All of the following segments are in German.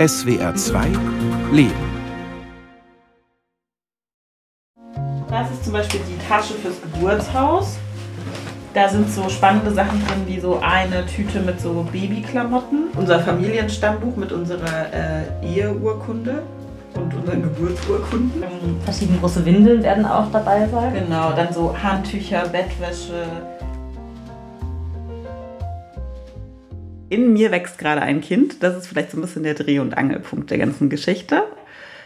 SWR 2 Leben. Das ist zum Beispiel die Tasche fürs Geburtshaus. Da sind so spannende Sachen drin, wie so eine Tüte mit so Babyklamotten, unser Familienstammbuch mit unserer äh, Eheurkunde und unseren Geburtsurkunden. Verschiedene große Windeln werden auch dabei sein. Genau, dann so Handtücher, Bettwäsche. In mir wächst gerade ein Kind. Das ist vielleicht so ein bisschen der Dreh- und Angelpunkt der ganzen Geschichte.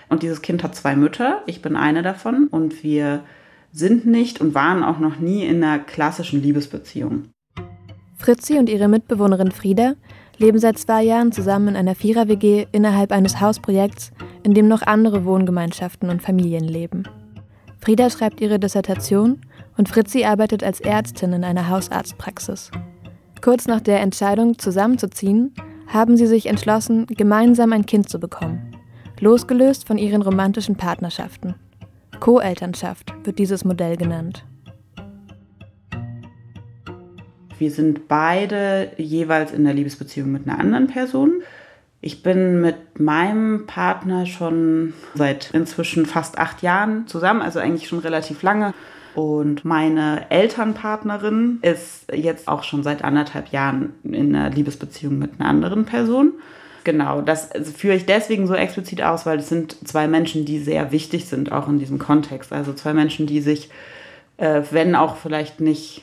Und dieses Kind hat zwei Mütter. Ich bin eine davon. Und wir sind nicht und waren auch noch nie in einer klassischen Liebesbeziehung. Fritzi und ihre Mitbewohnerin Frieda leben seit zwei Jahren zusammen in einer Vierer-WG innerhalb eines Hausprojekts, in dem noch andere Wohngemeinschaften und Familien leben. Frieda schreibt ihre Dissertation und Fritzi arbeitet als Ärztin in einer Hausarztpraxis. Kurz nach der Entscheidung, zusammenzuziehen, haben sie sich entschlossen, gemeinsam ein Kind zu bekommen, losgelöst von ihren romantischen Partnerschaften. Co-Elternschaft wird dieses Modell genannt. Wir sind beide jeweils in der Liebesbeziehung mit einer anderen Person. Ich bin mit meinem Partner schon seit inzwischen fast acht Jahren zusammen, also eigentlich schon relativ lange. Und meine Elternpartnerin ist jetzt auch schon seit anderthalb Jahren in einer Liebesbeziehung mit einer anderen Person. Genau, das führe ich deswegen so explizit aus, weil es sind zwei Menschen, die sehr wichtig sind, auch in diesem Kontext. Also zwei Menschen, die sich, äh, wenn auch vielleicht nicht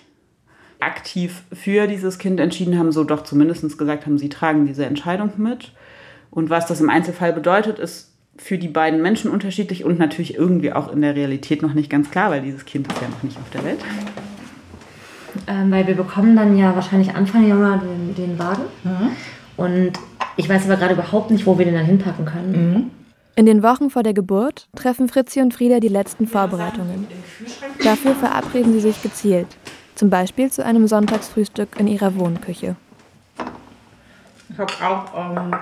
aktiv für dieses Kind entschieden haben, so doch zumindest gesagt haben, sie tragen diese Entscheidung mit. Und was das im Einzelfall bedeutet, ist für die beiden Menschen unterschiedlich und natürlich irgendwie auch in der Realität noch nicht ganz klar, weil dieses Kind ist ja noch nicht auf der Welt. Ähm, weil wir bekommen dann ja wahrscheinlich Anfang Januar den, den Wagen. Mhm. Und ich weiß aber gerade überhaupt nicht, wo wir den dann hinpacken können. Mhm. In den Wochen vor der Geburt treffen Fritzi und Frieda die letzten Vorbereitungen. Dafür verabreden sie sich gezielt, zum Beispiel zu einem Sonntagsfrühstück in ihrer Wohnküche. Ich habe auch ähm,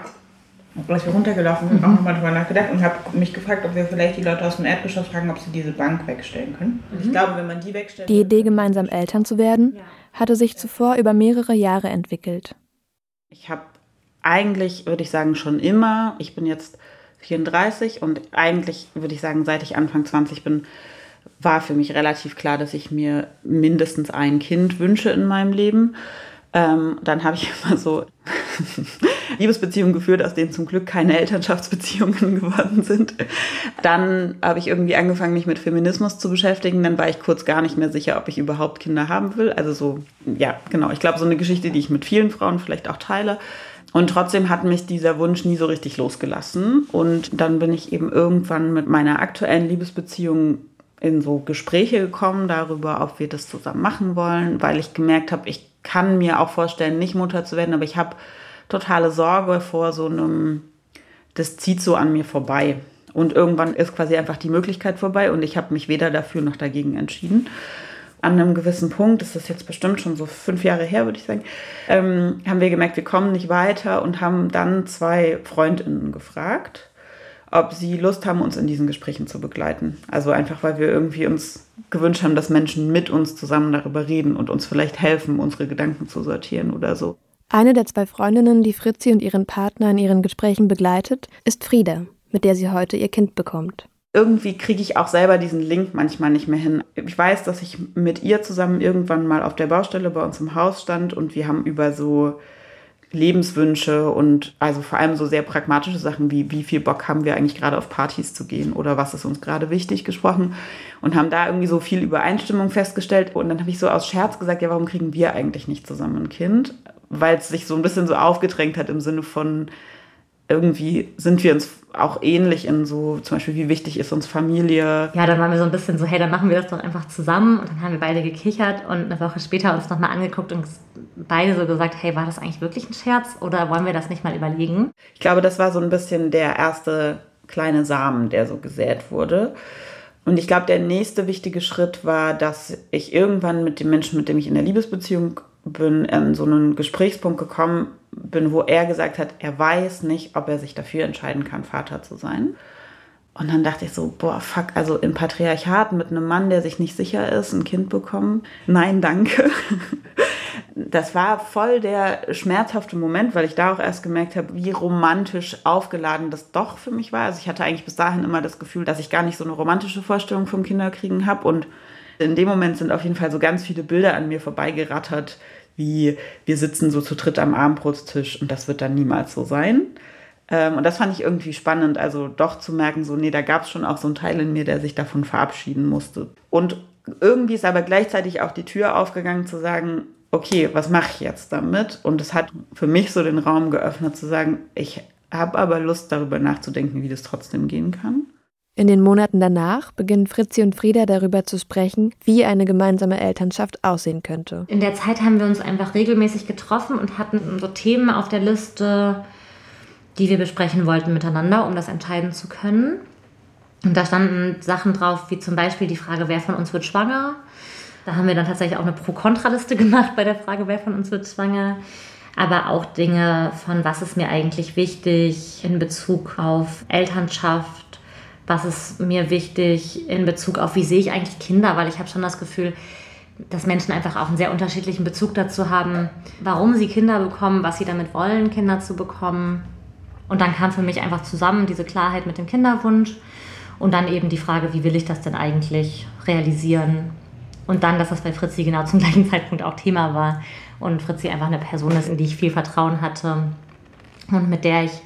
wir runtergelaufen sind, mhm. auch nochmal drüber nachgedacht und habe mich gefragt, ob wir vielleicht die Leute aus dem Erdgeschoss fragen, ob sie diese Bank wegstellen können. Mhm. Ich glaube, wenn man die wegstellt. Die Idee, gemeinsam Eltern zu werden, hatte sich zuvor über mehrere Jahre entwickelt. Ich habe eigentlich, würde ich sagen, schon immer, ich bin jetzt 34 und eigentlich würde ich sagen, seit ich Anfang 20 bin, war für mich relativ klar, dass ich mir mindestens ein Kind wünsche in meinem Leben. Ähm, dann habe ich immer so Liebesbeziehungen geführt, aus denen zum Glück keine Elternschaftsbeziehungen geworden sind. Dann habe ich irgendwie angefangen, mich mit Feminismus zu beschäftigen. Dann war ich kurz gar nicht mehr sicher, ob ich überhaupt Kinder haben will. Also so, ja, genau. Ich glaube, so eine Geschichte, die ich mit vielen Frauen vielleicht auch teile. Und trotzdem hat mich dieser Wunsch nie so richtig losgelassen. Und dann bin ich eben irgendwann mit meiner aktuellen Liebesbeziehung in so Gespräche gekommen darüber, ob wir das zusammen machen wollen, weil ich gemerkt habe, ich kann mir auch vorstellen, nicht Mutter zu werden, aber ich habe totale Sorge vor so einem, das zieht so an mir vorbei. Und irgendwann ist quasi einfach die Möglichkeit vorbei und ich habe mich weder dafür noch dagegen entschieden. An einem gewissen Punkt, das ist jetzt bestimmt schon so fünf Jahre her, würde ich sagen, ähm, haben wir gemerkt, wir kommen nicht weiter und haben dann zwei Freundinnen gefragt, ob sie Lust haben, uns in diesen Gesprächen zu begleiten. Also einfach, weil wir irgendwie uns gewünscht haben, dass Menschen mit uns zusammen darüber reden und uns vielleicht helfen, unsere Gedanken zu sortieren oder so. Eine der zwei Freundinnen, die Fritzi und ihren Partner in ihren Gesprächen begleitet, ist Frieda, mit der sie heute ihr Kind bekommt. Irgendwie kriege ich auch selber diesen Link manchmal nicht mehr hin. Ich weiß, dass ich mit ihr zusammen irgendwann mal auf der Baustelle bei uns im Haus stand und wir haben über so Lebenswünsche und also vor allem so sehr pragmatische Sachen wie, wie viel Bock haben wir eigentlich gerade auf Partys zu gehen oder was ist uns gerade wichtig gesprochen und haben da irgendwie so viel Übereinstimmung festgestellt. Und dann habe ich so aus Scherz gesagt, ja, warum kriegen wir eigentlich nicht zusammen ein Kind? Weil es sich so ein bisschen so aufgedrängt hat im Sinne von, irgendwie sind wir uns auch ähnlich in so, zum Beispiel, wie wichtig ist uns Familie. Ja, dann waren wir so ein bisschen so, hey, dann machen wir das doch einfach zusammen. Und dann haben wir beide gekichert und eine Woche später uns nochmal angeguckt und beide so gesagt, hey, war das eigentlich wirklich ein Scherz oder wollen wir das nicht mal überlegen? Ich glaube, das war so ein bisschen der erste kleine Samen, der so gesät wurde. Und ich glaube, der nächste wichtige Schritt war, dass ich irgendwann mit dem Menschen, mit dem ich in der Liebesbeziehung bin in so einen Gesprächspunkt gekommen bin, wo er gesagt hat, er weiß nicht, ob er sich dafür entscheiden kann, Vater zu sein. Und dann dachte ich so, boah, fuck, also in Patriarchat mit einem Mann, der sich nicht sicher ist, ein Kind bekommen? Nein, danke. das war voll der schmerzhafte Moment, weil ich da auch erst gemerkt habe, wie romantisch aufgeladen das doch für mich war. Also ich hatte eigentlich bis dahin immer das Gefühl, dass ich gar nicht so eine romantische Vorstellung vom Kinderkriegen habe. Und in dem Moment sind auf jeden Fall so ganz viele Bilder an mir vorbeigerattert, wie wir sitzen so zu dritt am Abendbrotstisch und das wird dann niemals so sein. Ähm, und das fand ich irgendwie spannend, also doch zu merken, so, nee, da gab es schon auch so einen Teil in mir, der sich davon verabschieden musste. Und irgendwie ist aber gleichzeitig auch die Tür aufgegangen zu sagen, okay, was mache ich jetzt damit? Und es hat für mich so den Raum geöffnet zu sagen, ich habe aber Lust darüber nachzudenken, wie das trotzdem gehen kann. In den Monaten danach beginnen Fritzi und Frieda darüber zu sprechen, wie eine gemeinsame Elternschaft aussehen könnte. In der Zeit haben wir uns einfach regelmäßig getroffen und hatten so Themen auf der Liste, die wir besprechen wollten miteinander, um das entscheiden zu können. Und da standen Sachen drauf, wie zum Beispiel die Frage, wer von uns wird schwanger. Da haben wir dann tatsächlich auch eine Pro-Kontra-Liste gemacht bei der Frage, wer von uns wird schwanger. Aber auch Dinge von, was ist mir eigentlich wichtig in Bezug auf Elternschaft, was ist mir wichtig in Bezug auf, wie sehe ich eigentlich Kinder, weil ich habe schon das Gefühl, dass Menschen einfach auch einen sehr unterschiedlichen Bezug dazu haben, warum sie Kinder bekommen, was sie damit wollen, Kinder zu bekommen. Und dann kam für mich einfach zusammen diese Klarheit mit dem Kinderwunsch und dann eben die Frage, wie will ich das denn eigentlich realisieren? Und dann, dass das bei Fritzi genau zum gleichen Zeitpunkt auch Thema war. Und Fritzi einfach eine Person ist, in die ich viel Vertrauen hatte und mit der ich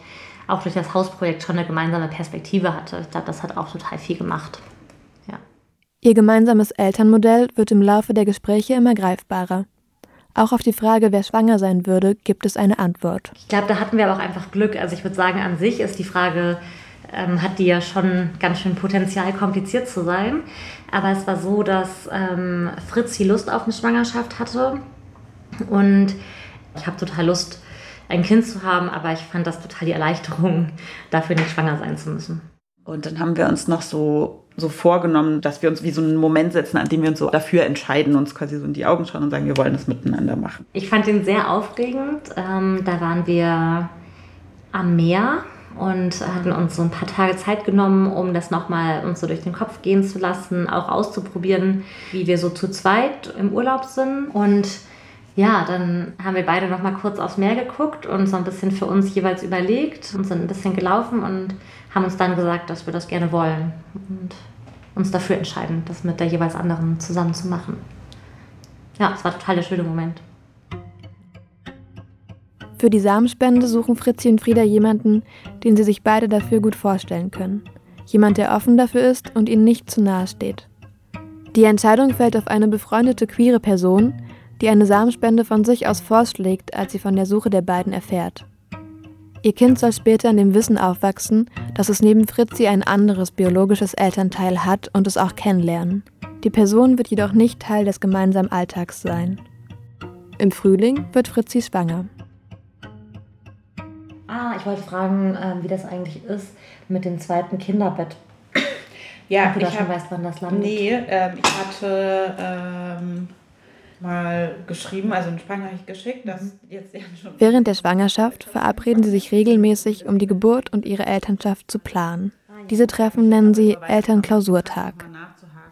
auch durch das Hausprojekt schon eine gemeinsame Perspektive hatte. Ich glaube, das hat auch total viel gemacht. Ja. Ihr gemeinsames Elternmodell wird im Laufe der Gespräche immer greifbarer. Auch auf die Frage, wer schwanger sein würde, gibt es eine Antwort. Ich glaube, da hatten wir aber auch einfach Glück. Also ich würde sagen, an sich ist die Frage, ähm, hat die ja schon ganz schön Potenzial, kompliziert zu sein. Aber es war so, dass ähm, Fritzi Lust auf eine Schwangerschaft hatte. Und ich habe total Lust, ein Kind zu haben, aber ich fand das total die Erleichterung, dafür nicht schwanger sein zu müssen. Und dann haben wir uns noch so, so vorgenommen, dass wir uns wie so einen Moment setzen, an dem wir uns so dafür entscheiden, uns quasi so in die Augen schauen und sagen, wir wollen das miteinander machen. Ich fand den sehr aufregend. Ähm, da waren wir am Meer und hatten uns so ein paar Tage Zeit genommen, um das nochmal uns so durch den Kopf gehen zu lassen, auch auszuprobieren, wie wir so zu zweit im Urlaub sind. Und ja, dann haben wir beide nochmal kurz aufs Meer geguckt und so ein bisschen für uns jeweils überlegt und sind ein bisschen gelaufen und haben uns dann gesagt, dass wir das gerne wollen und uns dafür entscheiden, das mit der jeweils anderen zusammen zu machen. Ja, es war total der schöne Moment. Für die Samenspende suchen Fritzi und Frieda jemanden, den sie sich beide dafür gut vorstellen können. Jemand, der offen dafür ist und ihnen nicht zu nahe steht. Die Entscheidung fällt auf eine befreundete queere Person, die eine Samenspende von sich aus vorschlägt, als sie von der Suche der beiden erfährt. Ihr Kind soll später in dem Wissen aufwachsen, dass es neben Fritzi ein anderes biologisches Elternteil hat und es auch kennenlernen. Die Person wird jedoch nicht Teil des gemeinsamen Alltags sein. Im Frühling wird Fritzi schwanger. Ah, ich wollte fragen, ähm, wie das eigentlich ist mit dem zweiten Kinderbett. Ja, Ob du da schon weißt, wann das landet. Nee, ähm, ich hatte ähm, mal geschrieben, also einen Sprachnachricht geschickt, dass jetzt ja schon. Während der Schwangerschaft verabreden sie sich regelmäßig, um die Geburt und ihre Elternschaft zu planen. Diese Treffen nennen sie Elternklausurtag.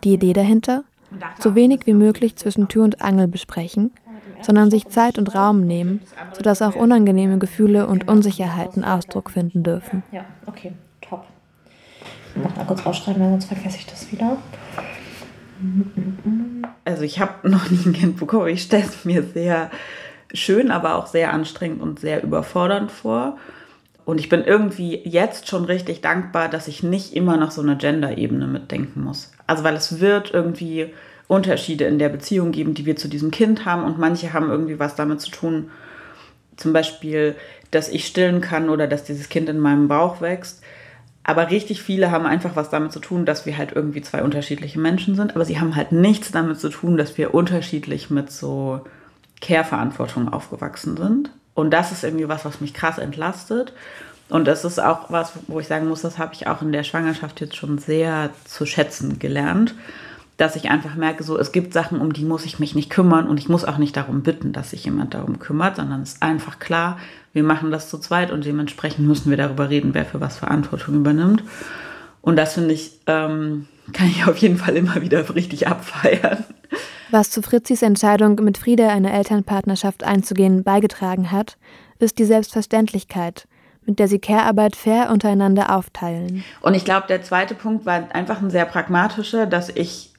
Die Idee dahinter? So wenig wie möglich zwischen Tür und Angel besprechen, sondern sich Zeit und Raum nehmen, sodass auch unangenehme Gefühle und Unsicherheiten Ausdruck finden dürfen. Ja, okay, top. Ich muss mal kurz ausschreiben, weil sonst vergesse ich das wieder. Also ich habe noch nie ein Kind bekommen. Ich stelle es mir sehr schön, aber auch sehr anstrengend und sehr überfordernd vor. Und ich bin irgendwie jetzt schon richtig dankbar, dass ich nicht immer noch so eine Gender-Ebene mitdenken muss. Also weil es wird irgendwie Unterschiede in der Beziehung geben, die wir zu diesem Kind haben. Und manche haben irgendwie was damit zu tun, zum Beispiel, dass ich stillen kann oder dass dieses Kind in meinem Bauch wächst. Aber richtig viele haben einfach was damit zu tun, dass wir halt irgendwie zwei unterschiedliche Menschen sind. Aber sie haben halt nichts damit zu tun, dass wir unterschiedlich mit so Care-Verantwortung aufgewachsen sind. Und das ist irgendwie was, was mich krass entlastet. Und das ist auch was, wo ich sagen muss, das habe ich auch in der Schwangerschaft jetzt schon sehr zu schätzen gelernt dass ich einfach merke, so es gibt Sachen, um die muss ich mich nicht kümmern und ich muss auch nicht darum bitten, dass sich jemand darum kümmert, sondern es ist einfach klar, wir machen das zu zweit und dementsprechend müssen wir darüber reden, wer für was Verantwortung übernimmt. Und das finde ich, ähm, kann ich auf jeden Fall immer wieder richtig abfeiern. Was zu Fritzis Entscheidung, mit Frieda eine Elternpartnerschaft einzugehen, beigetragen hat, ist die Selbstverständlichkeit, mit der sie Care-Arbeit fair untereinander aufteilen. Und ich glaube, der zweite Punkt war einfach ein sehr pragmatischer, dass ich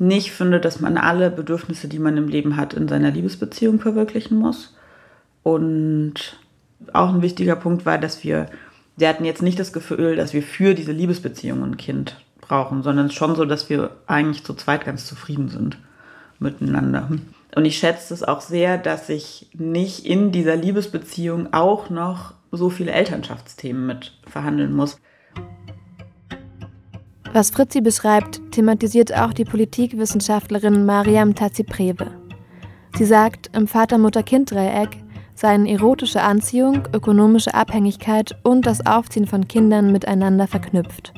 nicht finde, dass man alle Bedürfnisse, die man im Leben hat, in seiner Liebesbeziehung verwirklichen muss. Und auch ein wichtiger Punkt war, dass wir, wir hatten jetzt nicht das Gefühl, dass wir für diese Liebesbeziehung ein Kind brauchen, sondern es ist schon so, dass wir eigentlich zu zweit ganz zufrieden sind miteinander. Und ich schätze es auch sehr, dass ich nicht in dieser Liebesbeziehung auch noch so viele Elternschaftsthemen mit verhandeln muss. Was Fritzi beschreibt, thematisiert auch die Politikwissenschaftlerin Mariam Tazi-Prewe. Sie sagt, im Vater-Mutter-Kind-Dreieck seien erotische Anziehung, ökonomische Abhängigkeit und das Aufziehen von Kindern miteinander verknüpft.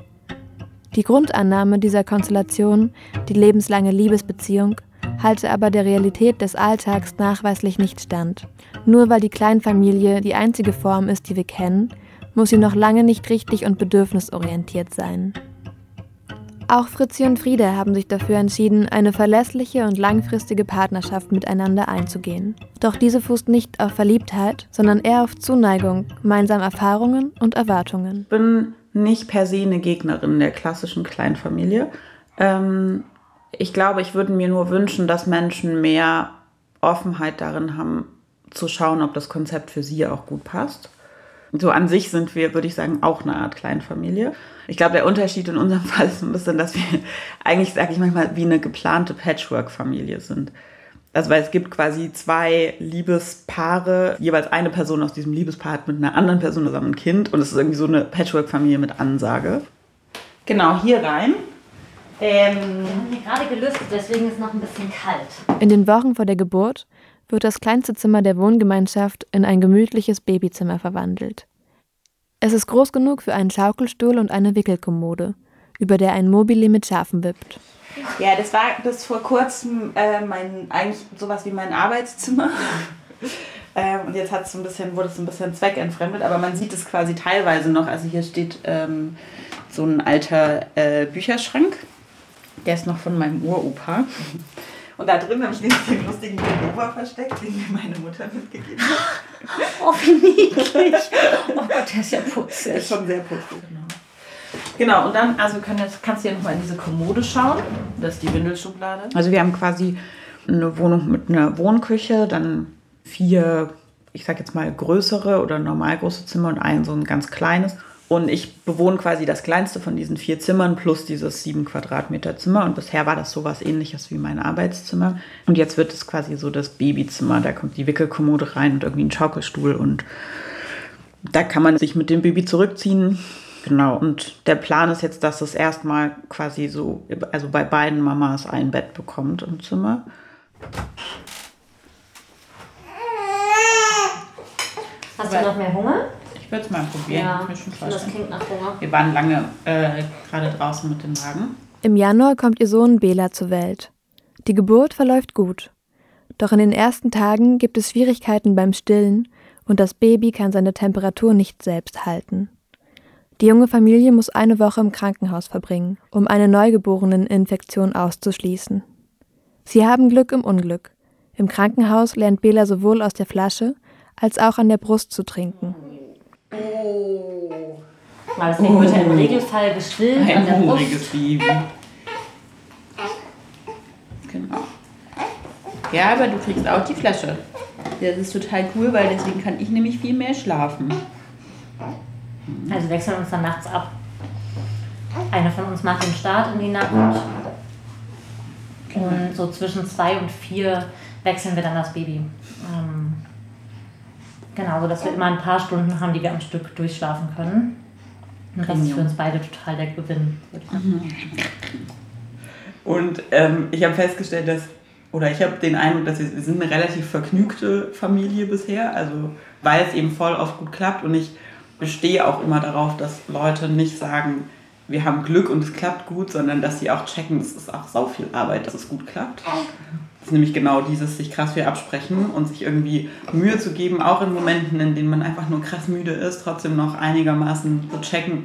Die Grundannahme dieser Konstellation, die lebenslange Liebesbeziehung, halte aber der Realität des Alltags nachweislich nicht stand. Nur weil die Kleinfamilie die einzige Form ist, die wir kennen, muss sie noch lange nicht richtig und bedürfnisorientiert sein. Auch Fritzi und Friede haben sich dafür entschieden, eine verlässliche und langfristige Partnerschaft miteinander einzugehen. Doch diese fußt nicht auf Verliebtheit, sondern eher auf Zuneigung, gemeinsame Erfahrungen und Erwartungen. Ich bin nicht per se eine Gegnerin der klassischen Kleinfamilie. Ähm, ich glaube, ich würde mir nur wünschen, dass Menschen mehr Offenheit darin haben, zu schauen, ob das Konzept für sie auch gut passt. So an sich sind wir, würde ich sagen, auch eine Art Kleinfamilie. Ich glaube, der Unterschied in unserem Fall ist ein bisschen, dass wir eigentlich, sage ich manchmal, wie eine geplante Patchwork-Familie sind. Also weil es gibt quasi zwei Liebespaare, jeweils eine Person aus diesem Liebespaar hat mit einer anderen Person zusammen ein Kind und es ist irgendwie so eine Patchwork-Familie mit Ansage. Genau, hier rein. Ähm, wir haben hier gerade gelüftet, deswegen ist es noch ein bisschen kalt. In den Wochen vor der Geburt wird das kleinste Zimmer der Wohngemeinschaft in ein gemütliches Babyzimmer verwandelt. Es ist groß genug für einen Schaukelstuhl und eine Wickelkommode, über der ein Mobile mit Schafen wippt. Ja, das war bis vor kurzem äh, mein, eigentlich sowas wie mein Arbeitszimmer. ähm, und jetzt hat's ein bisschen, wurde es ein bisschen zweckentfremdet, aber man sieht es quasi teilweise noch. Also hier steht ähm, so ein alter äh, Bücherschrank. Der ist noch von meinem Uropa. Und da drin habe ich den lustigen Pullover versteckt, den mir meine Mutter mitgegeben hat. Oh, wie niedlich. Oh Gott, der ist ja putzig. Der ist schon sehr putzig, genau. Genau, und dann, also jetzt, kannst du ja nochmal in diese Kommode schauen. Das ist die Windelschublade. Also wir haben quasi eine Wohnung mit einer Wohnküche, dann vier, ich sag jetzt mal, größere oder normal große Zimmer und ein so ein ganz kleines. Und ich bewohne quasi das kleinste von diesen vier Zimmern plus dieses sieben Quadratmeter Zimmer. Und bisher war das sowas ähnliches wie mein Arbeitszimmer. Und jetzt wird es quasi so das Babyzimmer. Da kommt die Wickelkommode rein und irgendwie ein Schaukelstuhl. Und da kann man sich mit dem Baby zurückziehen. Genau. Und der Plan ist jetzt, dass es erstmal quasi so, also bei beiden Mamas ein Bett bekommt im Zimmer. Hast du noch mehr Hunger? Ich würde es mal probieren. Ja, das klingt nach Hunger. Wir waren lange äh, gerade draußen mit dem Wagen. Im Januar kommt ihr Sohn Bela zur Welt. Die Geburt verläuft gut. Doch in den ersten Tagen gibt es Schwierigkeiten beim Stillen und das Baby kann seine Temperatur nicht selbst halten. Die junge Familie muss eine Woche im Krankenhaus verbringen, um eine Neugeboreneninfektion auszuschließen. Sie haben Glück im Unglück. Im Krankenhaus lernt Bela sowohl aus der Flasche als auch an der Brust zu trinken. Oh. Deswegen wird er im Regelfall gestillt an der Ein Brust. Baby. Genau. Ja, aber du kriegst auch die Flasche. Das ist total cool, weil deswegen kann ich nämlich viel mehr schlafen. Also wechseln uns dann nachts ab. Einer von uns macht den Start in die Nacht. Und so zwischen zwei und vier wechseln wir dann das Baby. Ähm, genau, so dass wir immer ein paar Stunden haben, die wir am Stück durchschlafen können. Und das ist für uns beide total der Gewinn, würde ich sagen. Und ähm, ich habe festgestellt, dass, oder ich habe den Eindruck, dass wir, wir sind eine relativ vergnügte Familie bisher, also weil es eben voll oft gut klappt und ich bestehe auch immer darauf, dass Leute nicht sagen, wir haben Glück und es klappt gut, sondern dass sie auch checken, es ist auch sau viel Arbeit, dass es gut klappt. Das ist nämlich genau dieses sich krass viel absprechen und sich irgendwie Mühe zu geben, auch in Momenten, in denen man einfach nur krass müde ist, trotzdem noch einigermaßen zu checken.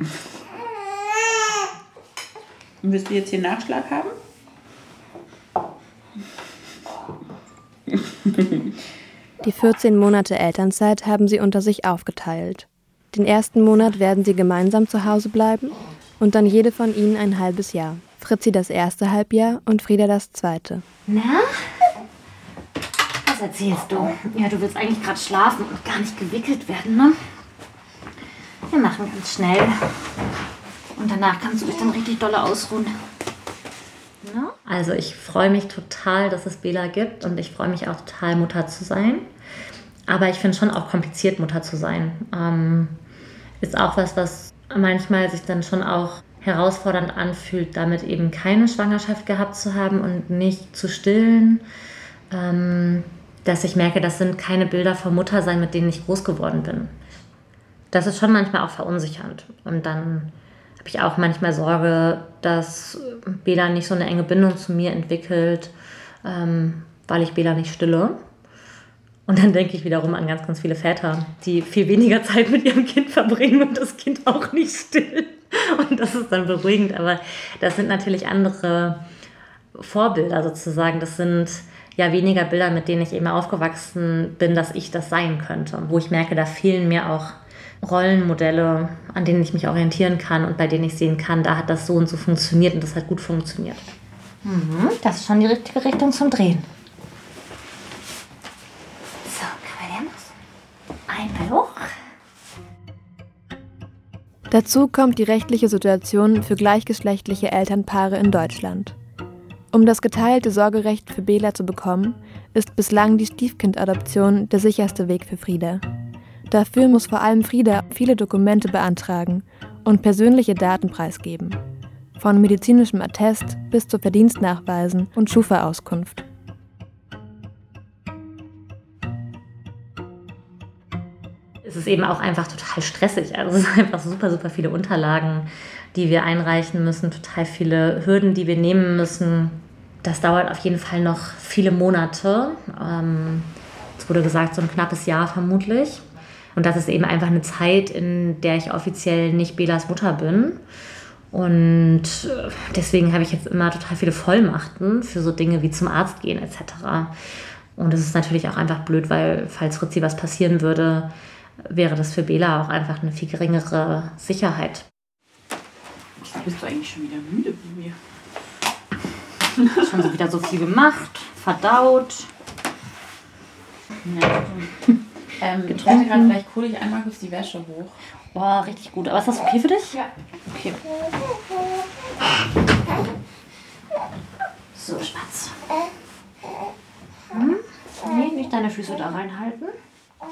Und willst du jetzt hier Nachschlag haben? Die 14 Monate Elternzeit haben sie unter sich aufgeteilt. Den ersten Monat werden sie gemeinsam zu Hause bleiben und dann jede von ihnen ein halbes Jahr. Fritzi das erste Halbjahr und Frieda das zweite. Na? Was erzählst du? Ja, du willst eigentlich gerade schlafen und gar nicht gewickelt werden, ne? Wir machen ganz schnell. Und danach kannst du dich dann richtig dolle ausruhen. Ne? Also ich freue mich total, dass es Bela gibt und ich freue mich auch total, Mutter zu sein. Aber ich finde es schon auch kompliziert, Mutter zu sein. Ähm, ist auch was, was manchmal sich dann schon auch herausfordernd anfühlt, damit eben keine Schwangerschaft gehabt zu haben und nicht zu stillen. Ähm, dass ich merke, das sind keine Bilder vom Muttersein, mit denen ich groß geworden bin. Das ist schon manchmal auch verunsichernd. Und dann habe ich auch manchmal Sorge, dass Bela nicht so eine enge Bindung zu mir entwickelt, ähm, weil ich Bela nicht stille. Und dann denke ich wiederum an ganz, ganz viele Väter, die viel weniger Zeit mit ihrem Kind verbringen und das Kind auch nicht still. Und das ist dann beruhigend. Aber das sind natürlich andere Vorbilder sozusagen. Das sind ja weniger Bilder, mit denen ich eben aufgewachsen bin, dass ich das sein könnte. Wo ich merke, da fehlen mir auch Rollenmodelle, an denen ich mich orientieren kann und bei denen ich sehen kann, da hat das so und so funktioniert und das hat gut funktioniert. Mhm, das ist schon die richtige Richtung zum Drehen. So, Kavallermus. Einmal hoch. Dazu kommt die rechtliche Situation für gleichgeschlechtliche Elternpaare in Deutschland. Um das geteilte Sorgerecht für Bela zu bekommen, ist bislang die Stiefkindadoption der sicherste Weg für Frieda. Dafür muss vor allem Frieda viele Dokumente beantragen und persönliche Daten preisgeben. Von medizinischem Attest bis zu Verdienstnachweisen und Schufa-Auskunft. Es ist eben auch einfach total stressig. Also es sind einfach super, super viele Unterlagen, die wir einreichen müssen, total viele Hürden, die wir nehmen müssen. Das dauert auf jeden Fall noch viele Monate. Ähm, es wurde gesagt, so ein knappes Jahr vermutlich. Und das ist eben einfach eine Zeit, in der ich offiziell nicht Belas Mutter bin. Und äh, deswegen habe ich jetzt immer total viele Vollmachten für so Dinge wie zum Arzt gehen etc. Und es ist natürlich auch einfach blöd, weil falls Ritzi was passieren würde, wäre das für Bela auch einfach eine viel geringere Sicherheit. Bist du eigentlich schon wieder müde wie mir? schon so wieder so viel gemacht, verdaut. Ja. Ähm, ich dachte gerade, vielleicht hole ich einmal kurz die Wäsche hoch. Boah, richtig gut. Aber ist das okay für dich? Ja. Okay. So, Spatz. Hm? Nee, nicht deine Füße da reinhalten.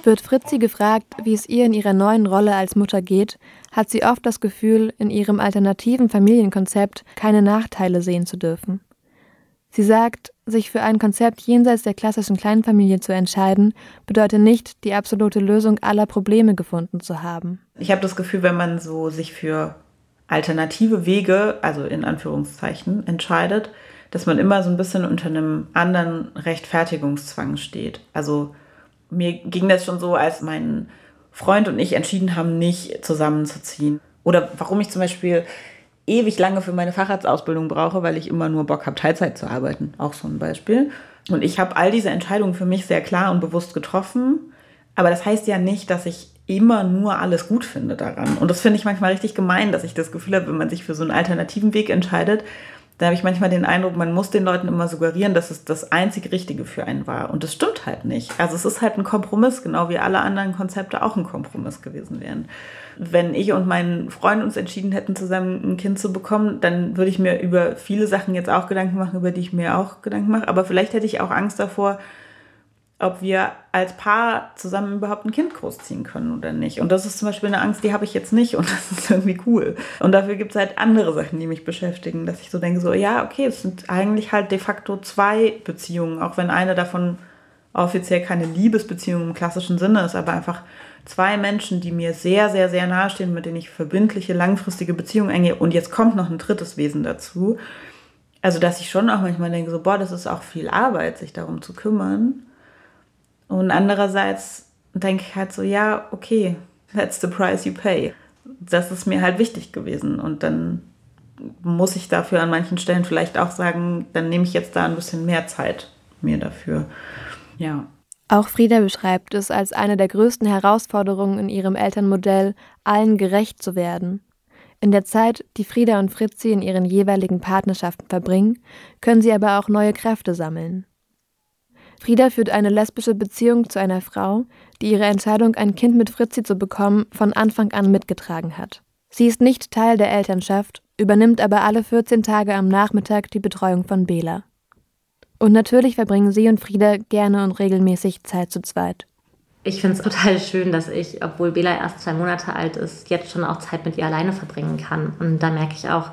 Wird Fritzi gefragt, wie es ihr in ihrer neuen Rolle als Mutter geht, hat sie oft das Gefühl, in ihrem alternativen Familienkonzept keine Nachteile sehen zu dürfen. Sie sagt, sich für ein Konzept jenseits der klassischen Kleinfamilie zu entscheiden, bedeutet nicht, die absolute Lösung aller Probleme gefunden zu haben. Ich habe das Gefühl, wenn man so sich für alternative Wege, also in Anführungszeichen, entscheidet, dass man immer so ein bisschen unter einem anderen Rechtfertigungszwang steht. Also mir ging das schon so, als mein Freund und ich entschieden haben, nicht zusammenzuziehen. Oder warum ich zum Beispiel ewig lange für meine Facharztausbildung brauche, weil ich immer nur Bock habe, Teilzeit zu arbeiten. Auch so ein Beispiel. Und ich habe all diese Entscheidungen für mich sehr klar und bewusst getroffen. Aber das heißt ja nicht, dass ich immer nur alles gut finde daran. Und das finde ich manchmal richtig gemein, dass ich das Gefühl habe, wenn man sich für so einen alternativen Weg entscheidet, da habe ich manchmal den Eindruck, man muss den Leuten immer suggerieren, dass es das einzig Richtige für einen war. Und das stimmt halt nicht. Also es ist halt ein Kompromiss, genau wie alle anderen Konzepte auch ein Kompromiss gewesen wären wenn ich und mein Freund uns entschieden hätten, zusammen ein Kind zu bekommen, dann würde ich mir über viele Sachen jetzt auch Gedanken machen, über die ich mir auch Gedanken mache. Aber vielleicht hätte ich auch Angst davor, ob wir als Paar zusammen überhaupt ein Kind großziehen können oder nicht. Und das ist zum Beispiel eine Angst, die habe ich jetzt nicht und das ist irgendwie cool. Und dafür gibt es halt andere Sachen, die mich beschäftigen, dass ich so denke, so ja, okay, es sind eigentlich halt de facto zwei Beziehungen, auch wenn eine davon offiziell keine Liebesbeziehung im klassischen Sinne ist, aber einfach zwei Menschen, die mir sehr, sehr, sehr nahestehen, mit denen ich verbindliche, langfristige Beziehungen eingehe. Und jetzt kommt noch ein drittes Wesen dazu. Also, dass ich schon auch manchmal denke, so, boah, das ist auch viel Arbeit, sich darum zu kümmern. Und andererseits denke ich halt so, ja, okay, that's the price you pay. Das ist mir halt wichtig gewesen. Und dann muss ich dafür an manchen Stellen vielleicht auch sagen, dann nehme ich jetzt da ein bisschen mehr Zeit mir dafür. Ja. Auch Frieda beschreibt es als eine der größten Herausforderungen in ihrem Elternmodell, allen gerecht zu werden. In der Zeit, die Frieda und Fritzi in ihren jeweiligen Partnerschaften verbringen, können sie aber auch neue Kräfte sammeln. Frieda führt eine lesbische Beziehung zu einer Frau, die ihre Entscheidung, ein Kind mit Fritzi zu bekommen, von Anfang an mitgetragen hat. Sie ist nicht Teil der Elternschaft, übernimmt aber alle 14 Tage am Nachmittag die Betreuung von Bela. Und natürlich verbringen sie und Frieda gerne und regelmäßig Zeit zu zweit. Ich finde es total schön, dass ich, obwohl Bela erst zwei Monate alt ist, jetzt schon auch Zeit mit ihr alleine verbringen kann. Und da merke ich auch,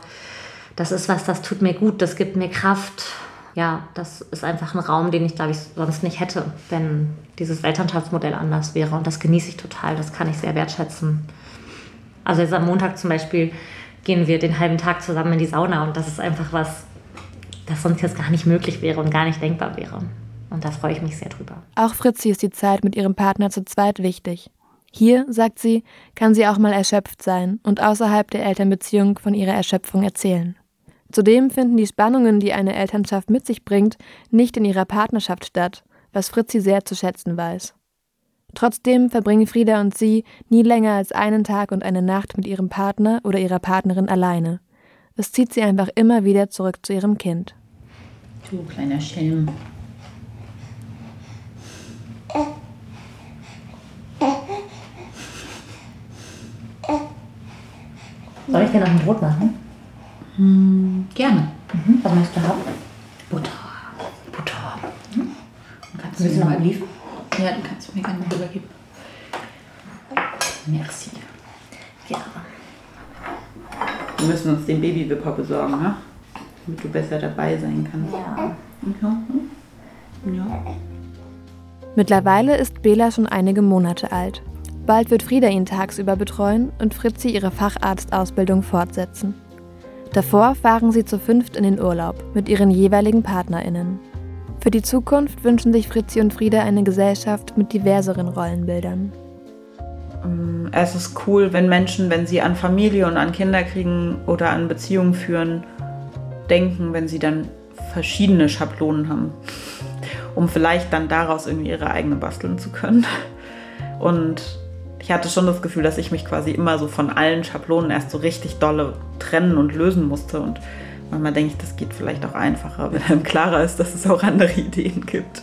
das ist was, das tut mir gut, das gibt mir Kraft. Ja, das ist einfach ein Raum, den ich, glaube ich, sonst nicht hätte, wenn dieses Elternschaftsmodell anders wäre. Und das genieße ich total, das kann ich sehr wertschätzen. Also jetzt am Montag zum Beispiel gehen wir den halben Tag zusammen in die Sauna und das ist einfach was, das sonst jetzt gar nicht möglich wäre und gar nicht denkbar wäre. Und da freue ich mich sehr drüber. Auch Fritzi ist die Zeit mit ihrem Partner zu zweit wichtig. Hier, sagt sie, kann sie auch mal erschöpft sein und außerhalb der Elternbeziehung von ihrer Erschöpfung erzählen. Zudem finden die Spannungen, die eine Elternschaft mit sich bringt, nicht in ihrer Partnerschaft statt, was Fritzi sehr zu schätzen weiß. Trotzdem verbringen Frieda und sie nie länger als einen Tag und eine Nacht mit ihrem Partner oder ihrer Partnerin alleine. Es zieht sie einfach immer wieder zurück zu ihrem Kind. Du kleiner Schelm. Soll ich dir noch ein Brot machen? Hm, gerne. Mhm. Was möchtest du haben? Butter. Butter. Mhm. Kannst Willst du noch Oliven? Ja, du kannst mir gerne noch übergeben. Merci. Ja. Wir müssen uns den Babywipper besorgen, ne? Damit du besser dabei sein kannst. Ja. Ja. ja. Mittlerweile ist Bela schon einige Monate alt. Bald wird Frieda ihn tagsüber betreuen und Fritzi ihre Facharztausbildung fortsetzen. Davor fahren sie zu fünft in den Urlaub mit ihren jeweiligen PartnerInnen. Für die Zukunft wünschen sich Fritzi und Frieda eine Gesellschaft mit diverseren Rollenbildern. Ähm, es ist cool, wenn Menschen, wenn sie an Familie und an Kinder kriegen oder an Beziehungen führen, denken, wenn sie dann verschiedene Schablonen haben, um vielleicht dann daraus irgendwie ihre eigene basteln zu können. Und ich hatte schon das Gefühl, dass ich mich quasi immer so von allen Schablonen erst so richtig dolle trennen und lösen musste. Und manchmal denke ich, das geht vielleicht auch einfacher, wenn einem klarer ist, dass es auch andere Ideen gibt.